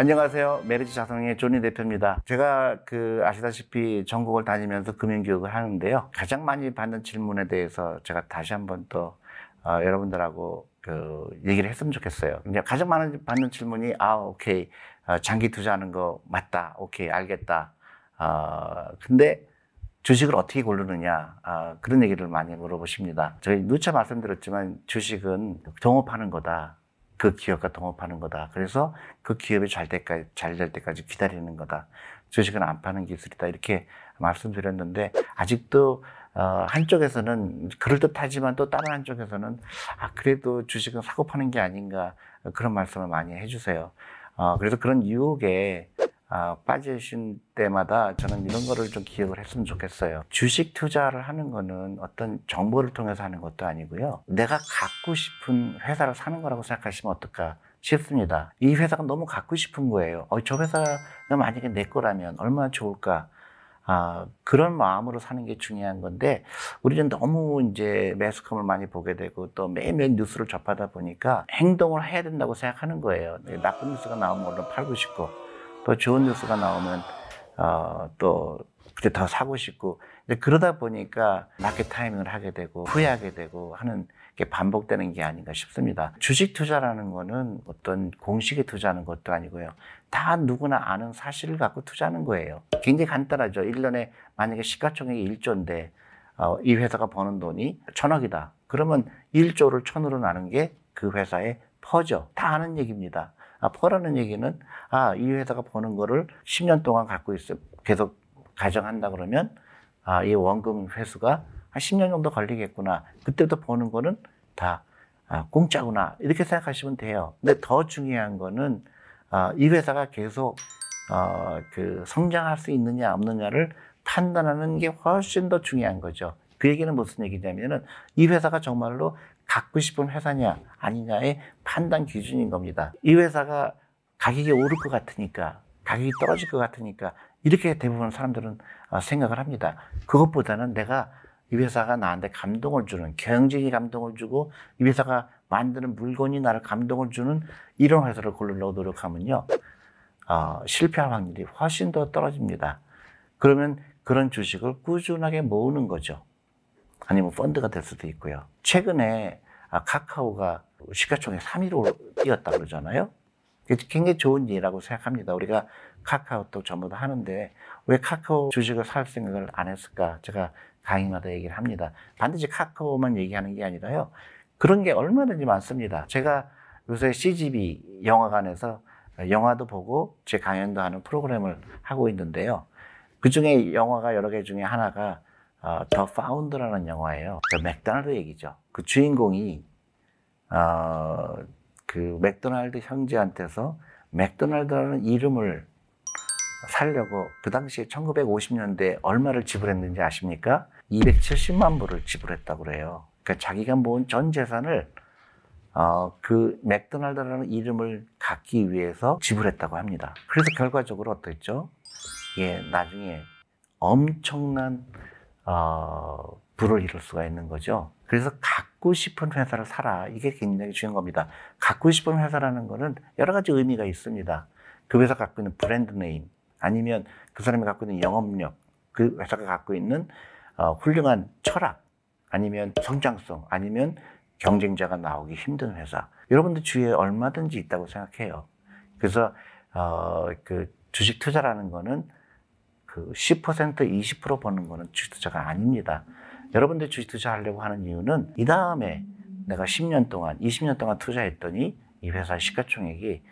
안녕하세요. 메리츠 자산의 존니 대표입니다. 제가 그 아시다시피 전국을 다니면서 금융교육을 하는데요. 가장 많이 받는 질문에 대해서 제가 다시 한번 또 어, 여러분들하고 그 얘기를 했으면 좋겠어요. 이제 가장 많은 받는 질문이 아 오케이 어, 장기 투자하는 거 맞다. 오케이 알겠다. 어, 근데 주식을 어떻게 고르느냐 아, 그런 얘기를 많이 물어보십니다. 저희 누차 말씀드렸지만 주식은 동업하는 거다. 그 기업과 동업하는 거다. 그래서 그 기업이 잘 때까지 잘 될 때까지 기다리는 거다. 주식은 안 파는 기술이다. 이렇게 말씀드렸는데 아직도 어, 한쪽에서는 그럴듯하지만 또 다른 한쪽에서는 아 그래도 주식은 사고 파는 게 아닌가 그런 말씀을 많이 해주세요. 어, 그래서 그런 유혹에 아, 빠지신 때마다 저는 이런 거를 좀 기억을 했으면 좋겠어요. 주식 투자를 하는 거는 어떤 정보를 통해서 하는 것도 아니고요. 내가 갖고 싶은 회사를 사는 거라고 생각하시면 어떨까 싶습니다. 이 회사가 너무 갖고 싶은 거예요. 어, 저 회사가 만약에 내 거라면 얼마나 좋을까. 아, 그런 마음으로 사는 게 중요한 건데, 우리는 너무 이제 매스컴을 많이 보게 되고, 또 매일매일 뉴스를 접하다 보니까 행동을 해야 된다고 생각하는 거예요. 나쁜 뉴스가 나오면 얼른 팔고 싶고, 또 좋은 뉴스가 나오면 어, 또 그때 더 사고 싶고 그러다 보니까 마켓 타이밍을 하게 되고 후회하게 되고 하는 게 반복되는 게 아닌가 싶습니다. 주식 투자라는 거는 어떤 공식에 투자하는 것도 아니고요. 다 누구나 아는 사실을 갖고 투자하는 거예요. 굉장히 간단하죠. 1년에 만약에 시가총액이 1조인데 어, 이 회사가 버는 돈이 천억이다. 그러면 1조를 천으로 나눈 게 그 회사의 퍼죠. 다 아는 얘기입니다. 아, 퍼라는 얘기는 아, 이 회사가 버는 거를 10년 동안 갖고 있어 계속 가정한다 그러면 아, 이 원금 회수가 한 10년 정도 걸리겠구나. 그때부터 버는 거는 다 아, 공짜구나. 이렇게 생각하시면 돼요. 근데 더 중요한 거는 아, 이 회사가 계속 어, 그 성장할 수 있느냐 없느냐를 판단하는 게 훨씬 더 중요한 거죠. 그 얘기는 무슨 얘기냐면은 이 회사가 정말로 갖고 싶은 회사냐 아니냐의 판단 기준인 겁니다. 이 회사가 가격이 오를 것 같으니까 가격이 떨어질 것 같으니까 이렇게 대부분 사람들은 어, 생각을 합니다. 그것보다는 내가 이 회사가 나한테 감동을 주는 경쟁이 감동을 주고 이 회사가 만드는 물건이 나를 감동을 주는 이런 회사를 고르려고 노력하면요 어, 실패할 확률이 훨씬 더 떨어집니다. 그러면 그런 주식을 꾸준하게 모으는 거죠. 아니면 펀드가 될 수도 있고요. 최근에 아, 카카오가 시가총액 3위로 뛰었다 그러잖아요. 굉장히 좋은 일이라고 생각합니다. 우리가 카카오톡 전부 다 하는데 왜 카카오 주식을 살 생각을 안 했을까? 제가 강의마다 얘기를 합니다. 반드시 카카오만 얘기하는 게 아니라요. 그런 게 얼마든지 많습니다. 제가 요새 CGV 영화관에서 영화도 보고 제 강연도 하는 프로그램을 하고 있는데요. 그 중에 영화가 여러 개 중에 하나가 어, 더 파운더라는 영화예요. 그 맥도날드 얘기죠. 그 주인공이 어, 그 맥도날드 형제한테서 맥도날드라는 이름을 살려고 그 당시에 1950년대 얼마를 지불했는지 아십니까? 270만 불을 지불했다고 그래요. 그러니까 자기가 모은 전 재산을 어, 그 맥도날드라는 이름을 갖기 위해서 지불했다고 합니다. 그래서 결과적으로 어땠죠? 예, 나중에 엄청난 어, 불을 이룰 수가 있는 거죠. 그래서 갖고 싶은 회사를 사라. 이게 굉장히 중요한 겁니다. 갖고 싶은 회사라는 거는 여러 가지 의미가 있습니다. 그 회사 갖고 있는 브랜드 네임, 아니면 그 사람이 갖고 있는 영업력, 그 회사가 갖고 있는 어, 훌륭한 철학, 아니면 성장성, 아니면 경쟁자가 나오기 힘든 회사. 여러분들 주위에 얼마든지 있다고 생각해요. 그래서 어, 그 주식 투자라는 거는 그 10%, 20% 버는 거는 주식 투자가 아닙니다. 여러분들 주식 투자하려고 하는 이유는 이 다음에 내가 10년 동안, 20년 동안 투자했더니 이 회사 시가총액이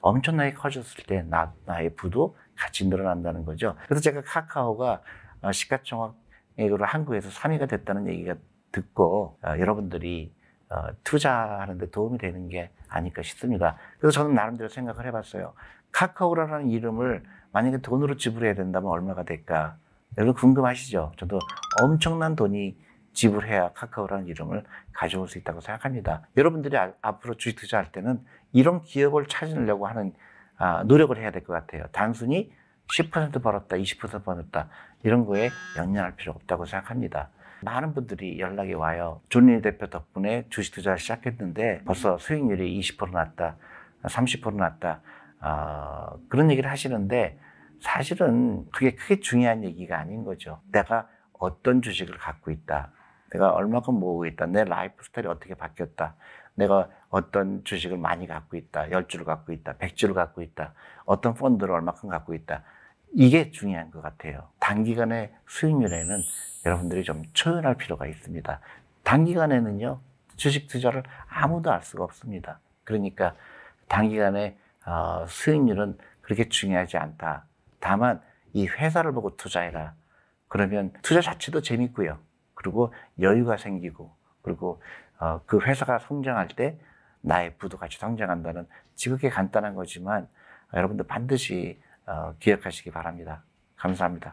엄청나게 커졌을 때 나, 나의 부도 같이 늘어난다는 거죠. 그래서 제가 카카오가 어, 시가총액으로 한국에서 3위가 됐다는 얘기가 듣고 어, 여러분들이 어, 투자하는데 도움이 되는 게 아닐까 싶습니다. 그래서 저는 나름대로 생각을 해봤어요. 카카오라는 이름을 만약에 돈으로 지불해야 된다면 얼마가 될까? 여러분 궁금하시죠? 저도 엄청난 돈이 지불해야 카카오라는 이름을 가져올 수 있다고 생각합니다. 여러분들이 아, 앞으로 주식 투자할 때는 이런 기업을 찾으려고 하는 아, 노력을 해야 될 것 같아요. 단순히 10% 벌었다, 20% 벌었다 이런 거에 연연할 필요 없다고 생각합니다. 많은 분들이 연락이 와요. 존니 대표 덕분에 주식 투자를 시작했는데 벌써 수익률이 20% 났다, 30% 났다. 어, 그런 얘기를 하시는데 사실은 그게 크게 중요한 얘기가 아닌 거죠. 내가 어떤 주식을 갖고 있다. 내가 얼마큼 모으고 있다. 내 라이프 스타일이 어떻게 바뀌었다. 내가 어떤 주식을 많이 갖고 있다. 열 주를 갖고 있다. 백 주를 갖고 있다. 어떤 펀드를 얼마큼 갖고 있다. 이게 중요한 것 같아요. 단기간의 수익률에는 여러분들이 좀 초연할 필요가 있습니다. 단기간에는요, 주식 투자를 아무도 알 수가 없습니다. 그러니까 단기간에 어, 수익률은 그렇게 중요하지 않다. 다만 이 회사를 보고 투자해라. 그러면 투자 자체도 재밌고요. 그리고 여유가 생기고 그리고 어, 그 회사가 성장할 때 나의 부도 같이 성장한다는 지극히 간단한 거지만 여러분들 반드시 어, 기억하시기 바랍니다. 감사합니다.